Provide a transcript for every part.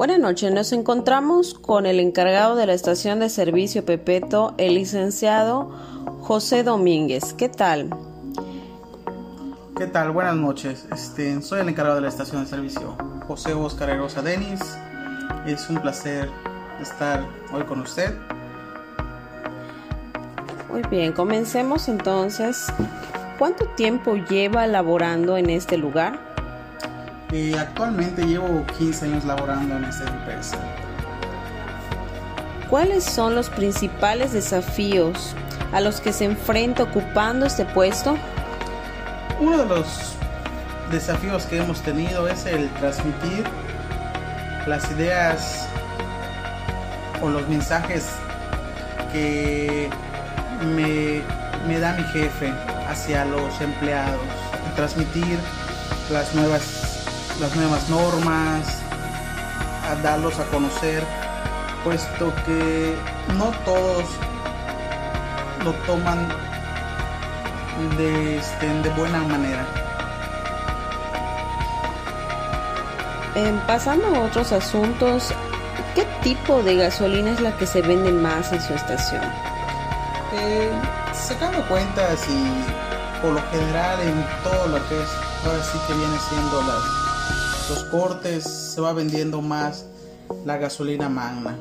Buenas noches, nos encontramos con el encargado de la estación de servicio Pepeto, el licenciado José Domínguez. ¿Qué tal? ¿Qué tal? Buenas noches. Este, soy el encargado de la estación de servicio, José Oscar Erosa Denis. Es un placer estar hoy con usted. Muy bien, comencemos entonces. ¿Cuánto tiempo lleva laborando en este lugar? Eh, actualmente llevo 15 años laborando en esta empresa. ¿Cuáles son los principales desafíos a los que se enfrenta ocupando este puesto? Uno de los desafíos que hemos tenido es el transmitir las ideas o los mensajes que me, me da mi jefe hacia los empleados, transmitir las nuevas las nuevas normas, a darlos a conocer, puesto que no todos lo toman de, este, de buena manera. pasando a otros asuntos, ¿qué tipo de gasolina es la que se vende más en su estación? Eh, sacando cuentas y por lo general en todo lo que es, ahora sí que viene siendo las los cortes se va vendiendo más la gasolina magna.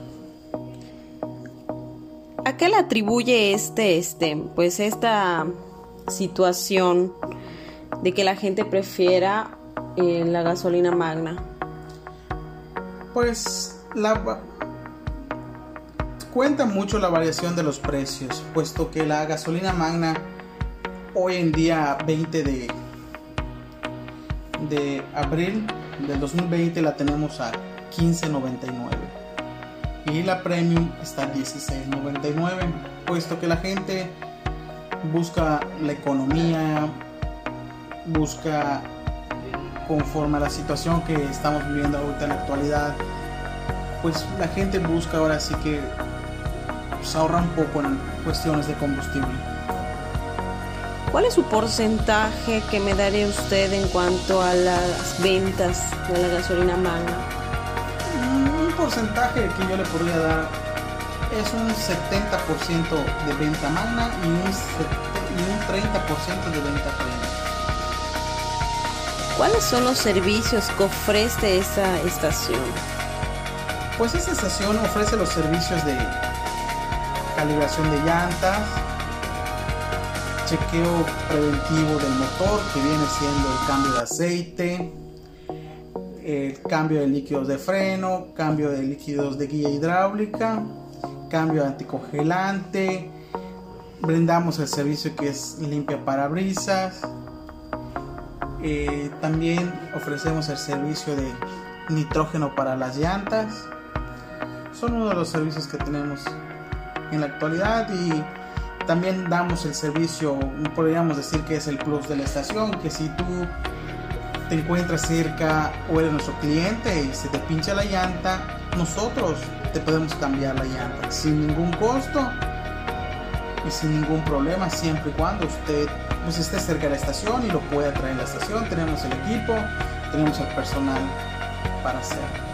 ¿A qué le atribuye este, este, pues esta situación de que la gente prefiera eh, la gasolina magna? Pues la cuenta mucho la variación de los precios, puesto que la gasolina magna hoy en día 20 de de abril del 2020 la tenemos a 15.99 y la premium está a 16.99 puesto que la gente busca la economía busca conforme a la situación que estamos viviendo ahorita en la actualidad pues la gente busca ahora sí que pues, ahorra un poco en cuestiones de combustible ¿Cuál es su porcentaje que me daría usted en cuanto a las ventas de la gasolina magna? Mm, un porcentaje que yo le podría dar es un 70% de venta magna y un, 30% de venta premium. ¿Cuáles son los servicios que ofrece esa estación? Pues esta estación ofrece los servicios de calibración de llantas, chequeo preventivo del motor que viene siendo el cambio de aceite, el cambio de líquidos de freno, cambio de líquidos de guía hidráulica, cambio anticongelante, brindamos el servicio que es limpia parabrisas, eh, también ofrecemos el servicio de nitrógeno para las llantas. Son uno de los servicios que tenemos en la actualidad y también damos el servicio, podríamos decir que es el plus de la estación, que si tú te encuentras cerca o eres nuestro cliente y se te pincha la llanta, nosotros te podemos cambiar la llanta sin ningún costo y sin ningún problema, siempre y cuando usted pues, esté cerca de la estación y lo pueda traer a la estación. Tenemos el equipo, tenemos el personal para hacerlo.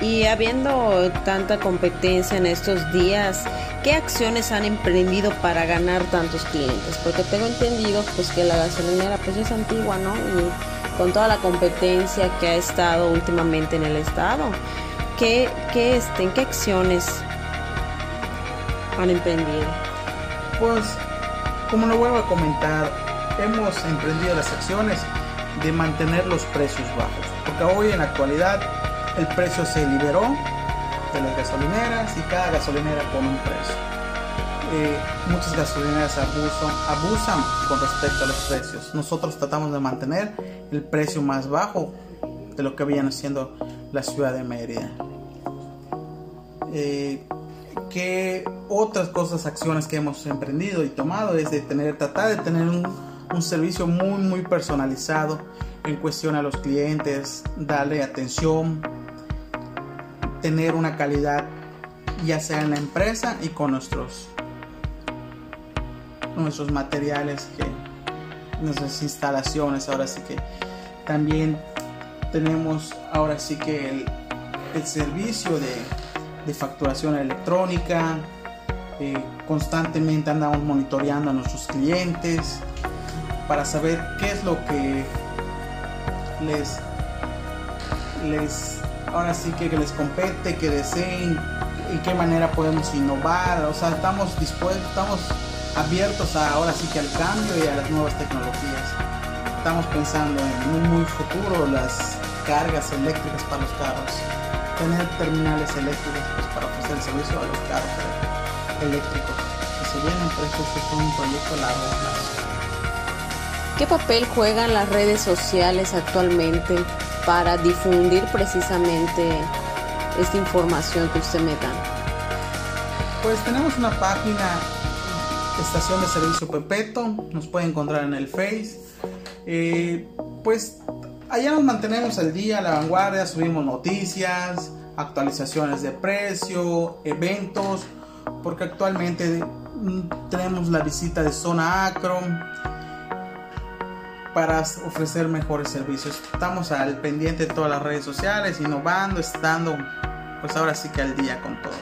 Y habiendo tanta competencia en estos días, ¿qué acciones han emprendido para ganar tantos clientes? Porque tengo entendido pues que la gasolinera pues es antigua, ¿no? Y con toda la competencia que ha estado últimamente en el estado, ¿qué, qué, este, ¿qué acciones han emprendido? Pues, como lo vuelvo a comentar, hemos emprendido las acciones de mantener los precios bajos, porque hoy en la actualidad el precio se liberó de las gasolineras y cada gasolinera pone un precio. Eh, muchas gasolineras abusan, con respecto a los precios. Nosotros tratamos de mantener el precio más bajo de lo que viene siendo la ciudad de Mérida. Eh, ¿Qué otras cosas, acciones que hemos emprendido y tomado es de tener, tratar de tener un, un servicio muy, muy personalizado en cuestión a los clientes, darle atención, tener una calidad ya sea en la empresa y con nuestros nuestros materiales que nuestras instalaciones ahora sí que también tenemos ahora sí que el, el servicio de, de, facturación electrónica. Eh, constantemente andamos monitoreando a nuestros clientes para saber qué es lo que les, les ahora sí que les compete, que deseen, y qué manera podemos innovar. O sea, estamos dispuestos, estamos abiertos a, ahora sí que al cambio y a las nuevas tecnologías. Estamos pensando en un muy futuro las cargas eléctricas para los carros, tener terminales eléctricos pues, para ofrecer el servicio a los carros eléctricos que se vienen, pero esto es un proyecto a largo plazo. ¿Qué papel juegan las redes sociales actualmente para difundir precisamente esta información que usted me da? Pues tenemos una página, Estación de Servicio Pepeto, nos puede encontrar en el Face. Eh, pues allá nos mantenemos al día, a la vanguardia, subimos noticias, actualizaciones de precio, eventos, porque actualmente mm, tenemos la visita de Zona Acron para ofrecer mejores servicios. Estamos al pendiente de todas las redes sociales, innovando, estando pues ahora sí que al día con todo.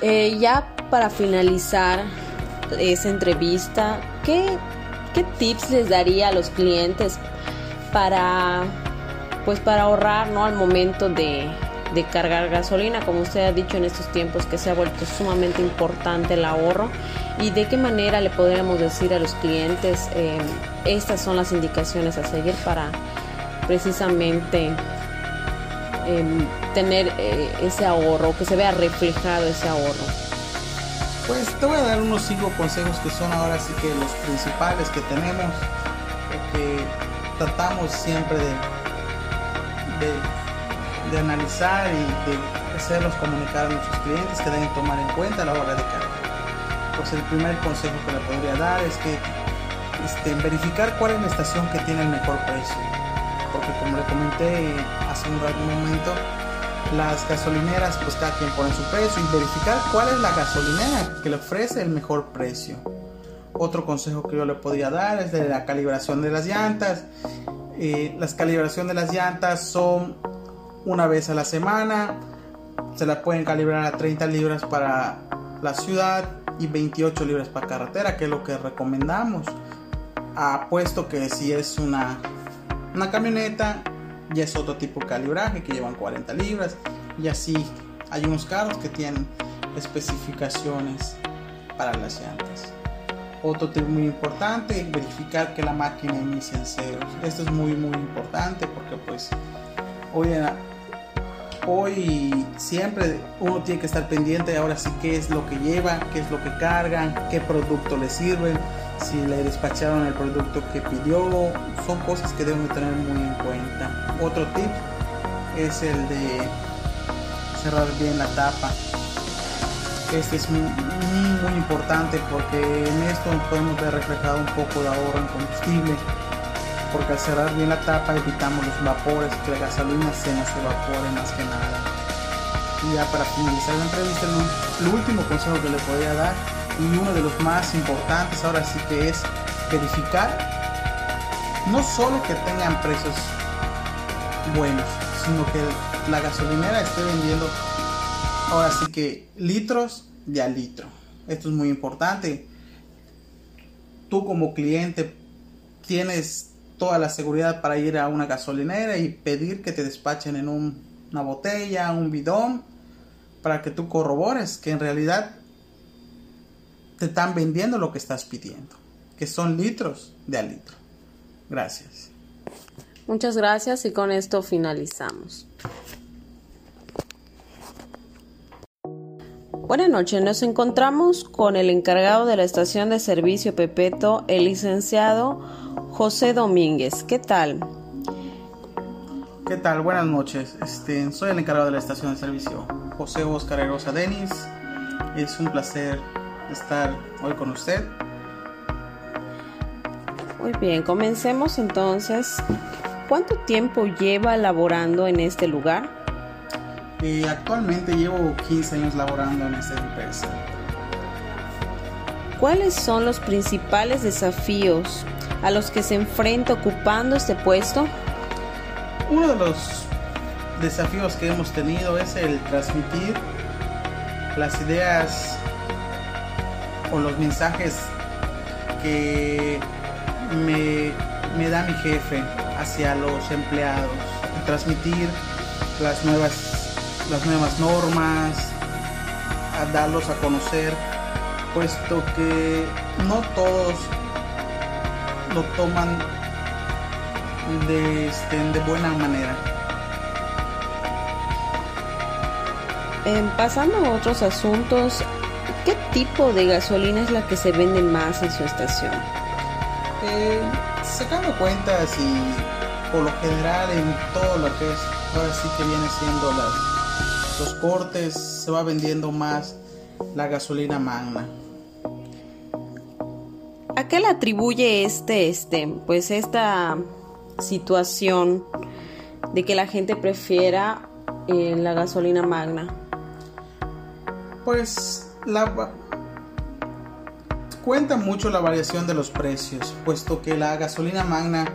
Eh, ya para finalizar esa entrevista, ¿qué, ¿qué, tips les daría a los clientes para pues para ahorrar ¿no? al momento de, de cargar gasolina, como usted ha dicho en estos tiempos que se ha vuelto sumamente importante el ahorro y de qué manera le podríamos decir a los clientes eh, estas son las indicaciones a seguir para precisamente eh, tener eh, ese ahorro, que se vea reflejado ese ahorro. Pues te voy a dar unos cinco consejos que son ahora sí que los principales que tenemos, que tratamos siempre de de analizar y de hacerlos comunicar a nuestros clientes que deben tomar en cuenta a la hora de cargar. Pues el primer consejo que le podría dar es que este, verificar cuál es la estación que tiene el mejor precio. Porque como le comenté hace un, momento, las gasolineras pues cada quien pone su precio y verificar cuál es la gasolinera que le ofrece el mejor precio. Otro consejo que yo le podría dar es de la calibración de las llantas. Eh, las calibraciones de las llantas son una vez a la semana. Se la pueden calibrar a 30 libras para la ciudad y 28 libras para carretera, que es lo que recomendamos. Apuesto que si es una, una camioneta, ya es otro tipo de calibraje que llevan 40 libras. Y así hay unos carros que tienen especificaciones para las llantas. Otro tip muy importante, verificar que la máquina inicia en ceros. Esto es muy muy importante porque pues hoy siempre uno tiene que estar pendiente ahora sí qué es lo que lleva, qué es lo que cargan, qué producto le sirven, si le despacharon el producto que pidió, son cosas que deben tener muy en cuenta. Otro tip es el de cerrar bien la tapa. Este es muy, muy importante porque en esto podemos ver reflejado un poco de ahorro en combustible porque al cerrar bien la tapa evitamos los vapores, que la gasolina se nos evapore más que nada. Y ya para finalizar la entrevista, el último consejo que le podría dar y uno de los más importantes ahora sí que es verificar no solo que tengan precios buenos, sino que la gasolinera esté vendiendo ahora sí que litros de a litro. Esto es muy importante. Tú como cliente tienes toda la seguridad para ir a una gasolinera y pedir que te despachen en una botella, un bidón, para que tú corrobores que en realidad te están vendiendo lo que estás pidiendo, que son litros de a litro. Gracias. Muchas gracias y con esto finalizamos. Buenas noches, nos encontramos con el encargado de la estación de servicio Pepeto, el licenciado José Domínguez, ¿qué tal? ¿Qué tal? Buenas noches. Este, soy el encargado de la estación de servicio, José Oscar Erosa Denis. Es un placer estar hoy con usted. Muy bien, comencemos entonces. ¿Cuánto tiempo lleva laborando en este lugar? Eh, actualmente llevo 15 años laborando en esta empresa. ¿Cuáles son los principales desafíos a los que se enfrenta ocupando este puesto? uno de los desafíos que hemos tenido es el transmitir las ideas o los mensajes que me, me da mi jefe hacia los empleados, transmitir las nuevas, las nuevas normas, a darlos a conocer, puesto que no todos lo toman de, este, de buena manera. pasando a otros asuntos, ¿qué tipo de gasolina es la que se vende más en su estación? Eh, sacando cuentas y por lo general en todo lo que es, ahora sí que viene siendo las, los cortes, se va vendiendo más la gasolina magna. ¿A qué le atribuye este, este, pues esta situación de que la gente prefiera eh, la gasolina magna? Pues la cuenta mucho la variación de los precios, puesto que la gasolina magna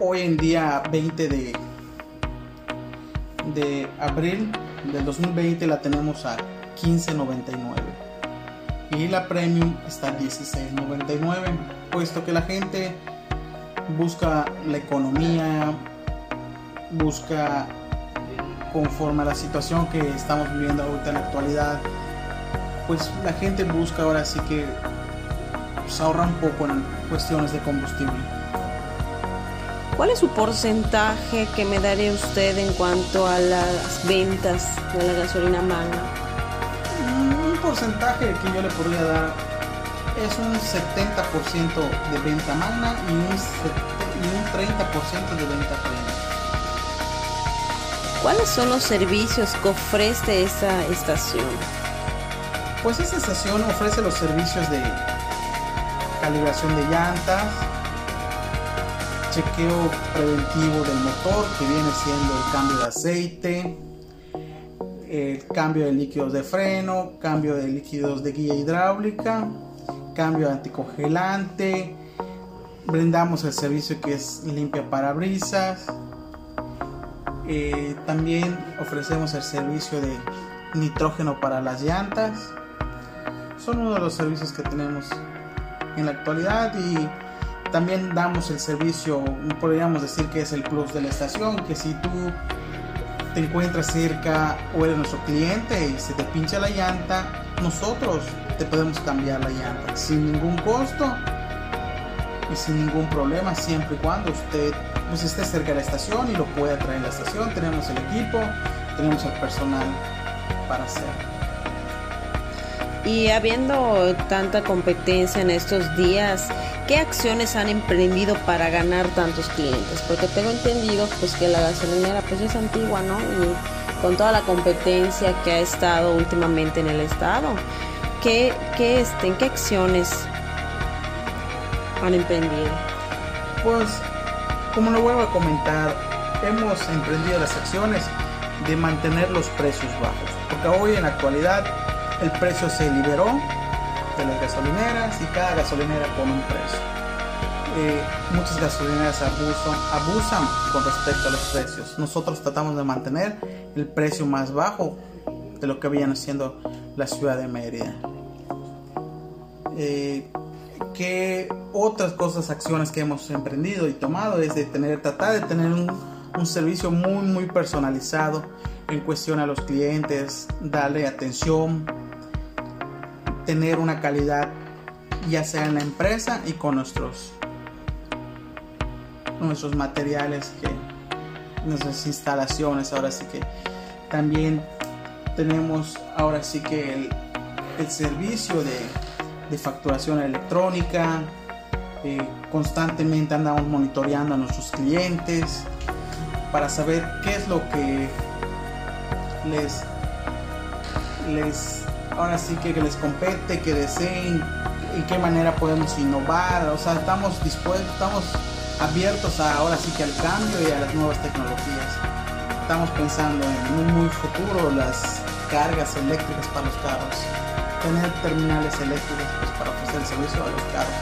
hoy en día 20 de de abril del 2020 la tenemos a 15.99 y la premium está a 16.99 puesto que la gente busca la economía busca conforme a la situación que estamos viviendo ahorita en la actualidad pues la gente busca ahora sí que pues, ahorra un poco en cuestiones de combustible ¿Cuál es su porcentaje que me daría usted en cuanto a las ventas de la gasolina magna? Porcentaje que yo le podría dar es un 70% de venta magna y un, 30% de venta premium. ¿Cuáles son los servicios que ofrece esa estación? Pues esta estación ofrece los servicios de calibración de llantas, chequeo preventivo del motor que viene siendo el cambio de aceite, el cambio de líquidos de freno, cambio de líquidos de guía hidráulica, cambio anticongelante, brindamos el servicio que es limpia parabrisas, eh, también ofrecemos el servicio de nitrógeno para las llantas, son uno de los servicios que tenemos en la actualidad y también damos el servicio, podríamos decir que es el plus de la estación, que si tú te encuentras cerca o eres nuestro cliente y se te pincha la llanta, nosotros te podemos cambiar la llanta sin ningún costo y sin ningún problema, siempre y cuando usted pues, esté cerca de la estación y lo pueda traer a la estación. Tenemos el equipo, tenemos el personal para hacerlo. Y habiendo tanta competencia en estos días, ¿qué acciones han emprendido para ganar tantos clientes? Porque tengo entendido pues que la gasolinera pues es antigua, ¿no? Y con toda la competencia que ha estado últimamente en el estado, ¿qué, qué, este, ¿en qué acciones han emprendido? Pues, como lo vuelvo a comentar, hemos emprendido las acciones de mantener los precios bajos, porque hoy en la actualidad el precio se liberó de las gasolineras y cada gasolinera pone un precio. Eh, muchas gasolineras abusan, abusan con respecto a los precios. Nosotros tratamos de mantener el precio más bajo de lo que viene siendo la ciudad de Mérida. Eh, ¿Qué otras cosas, acciones que hemos emprendido y tomado es de tener, tratar de tener un, un servicio muy, muy personalizado en cuestión a los clientes, darle atención, tener una calidad ya sea en la empresa y con nuestros nuestros materiales que nuestras instalaciones. Ahora sí que también tenemos ahora sí que el, el servicio de, de, facturación electrónica eh, constantemente andamos monitoreando a nuestros clientes para saber qué es lo que les les ahora sí que les compete, que deseen y qué manera podemos innovar, o sea, estamos dispuestos, estamos abiertos a, ahora sí que al cambio y a las nuevas tecnologías. Estamos pensando en un muy futuro las cargas eléctricas para los carros, tener terminales eléctricos pues, para ofrecer el servicio a los carros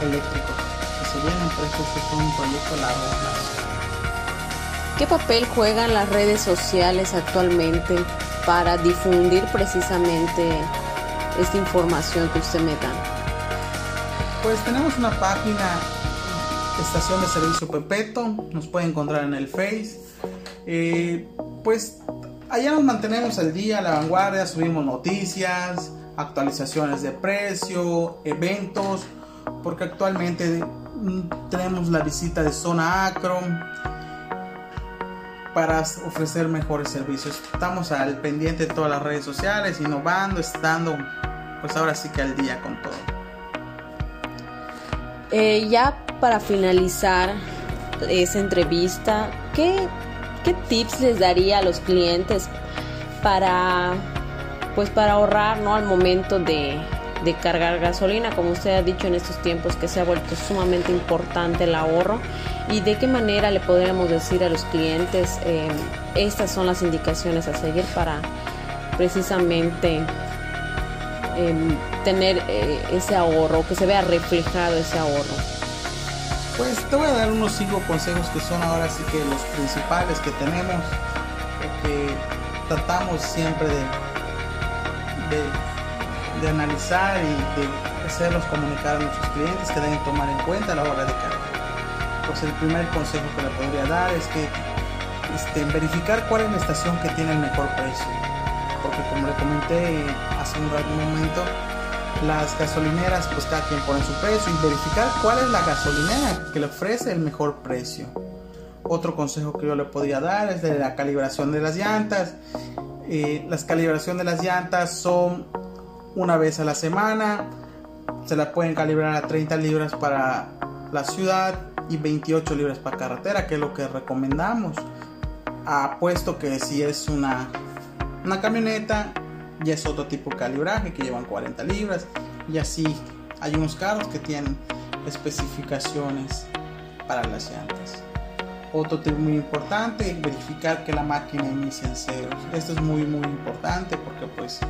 eléctricos que se vienen, pero esto es un proyecto a largo. ¿Qué papel juegan las redes sociales actualmente para difundir precisamente esta información que usted me da? Pues tenemos una página, Estación de Servicio Pepeto, nos puede encontrar en el Face. Eh, pues allá nos mantenemos al día, a la vanguardia, subimos noticias, actualizaciones de precio, eventos, porque actualmente mm, tenemos la visita de Zona Acro para ofrecer mejores servicios. Estamos al pendiente de todas las redes sociales, innovando, estando pues ahora sí que al día con todo. Eh, ya para finalizar esa entrevista, ¿qué, ¿qué tips les daría a los clientes para pues para ahorrar ¿no? al momento de, de cargar gasolina, como usted ha dicho en estos tiempos que se ha vuelto sumamente importante el ahorro y de qué manera le podríamos decir a los clientes eh, estas son las indicaciones a seguir para precisamente em, tener eh, ese ahorro, que se vea reflejado ese ahorro. Pues te voy a dar unos cinco consejos que son ahora sí que los principales que tenemos, que tratamos siempre de, de analizar y de hacerlos comunicar a nuestros clientes que deben tomar en cuenta a la hora de cargar. Pues el primer consejo que le podría dar es que este, verificar cuál es la estación que tiene el mejor precio. Porque como le comenté hace un, momento, las gasolineras pues cada quien pone su precio y verificar cuál es la gasolinera que le ofrece el mejor precio. Otro consejo que yo le podría dar es de la calibración de las llantas. Eh, las calibraciones de las llantas son una vez a la semana. Se la pueden calibrar a 30 libras para la ciudad y 28 libras para carretera, que es lo que recomendamos. Apuesto que si es una, una camioneta, ya es otro tipo de calibraje que llevan 40 libras. Y así hay unos carros que tienen especificaciones para las llantas. Otro tip muy importante, verificar que la máquina inicia en ceros. Esto es muy muy importante porque pues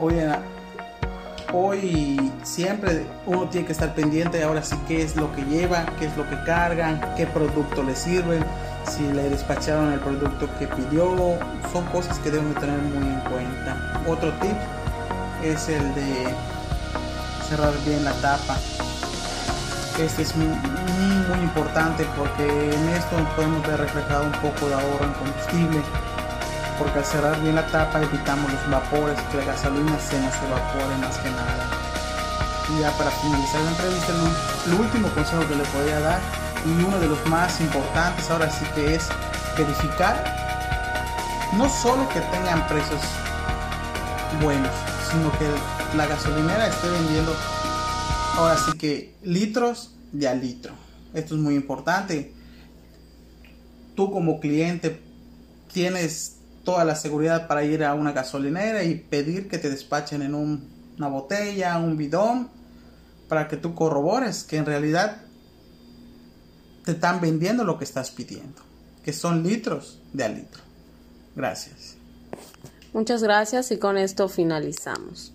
hoy en, hoy siempre uno tiene que estar pendiente ahora sí qué es lo que lleva, qué es lo que cargan, qué producto le sirven, si le despacharon el producto que pidió, son cosas que deben tener muy en cuenta. Otro tip es el de cerrar bien la tapa. Este es muy, muy importante porque en esto podemos ver reflejado un poco de ahorro en combustible porque al cerrar bien la tapa evitamos los vapores, que la gasolina se nos evapore más que nada. Y ya para finalizar la entrevista, el, último consejo que le podría dar y uno de los más importantes ahora sí que es verificar no solo que tengan precios buenos, sino que la gasolinera esté vendiendo ahora sí que litros de a litro. Esto es muy importante. Tú como cliente tienes toda la seguridad para ir a una gasolinera y pedir que te despachen en una botella, un bidón, para que tú corrobores que en realidad te están vendiendo lo que estás pidiendo, que son litros de a litro. Gracias. Muchas gracias y con esto finalizamos.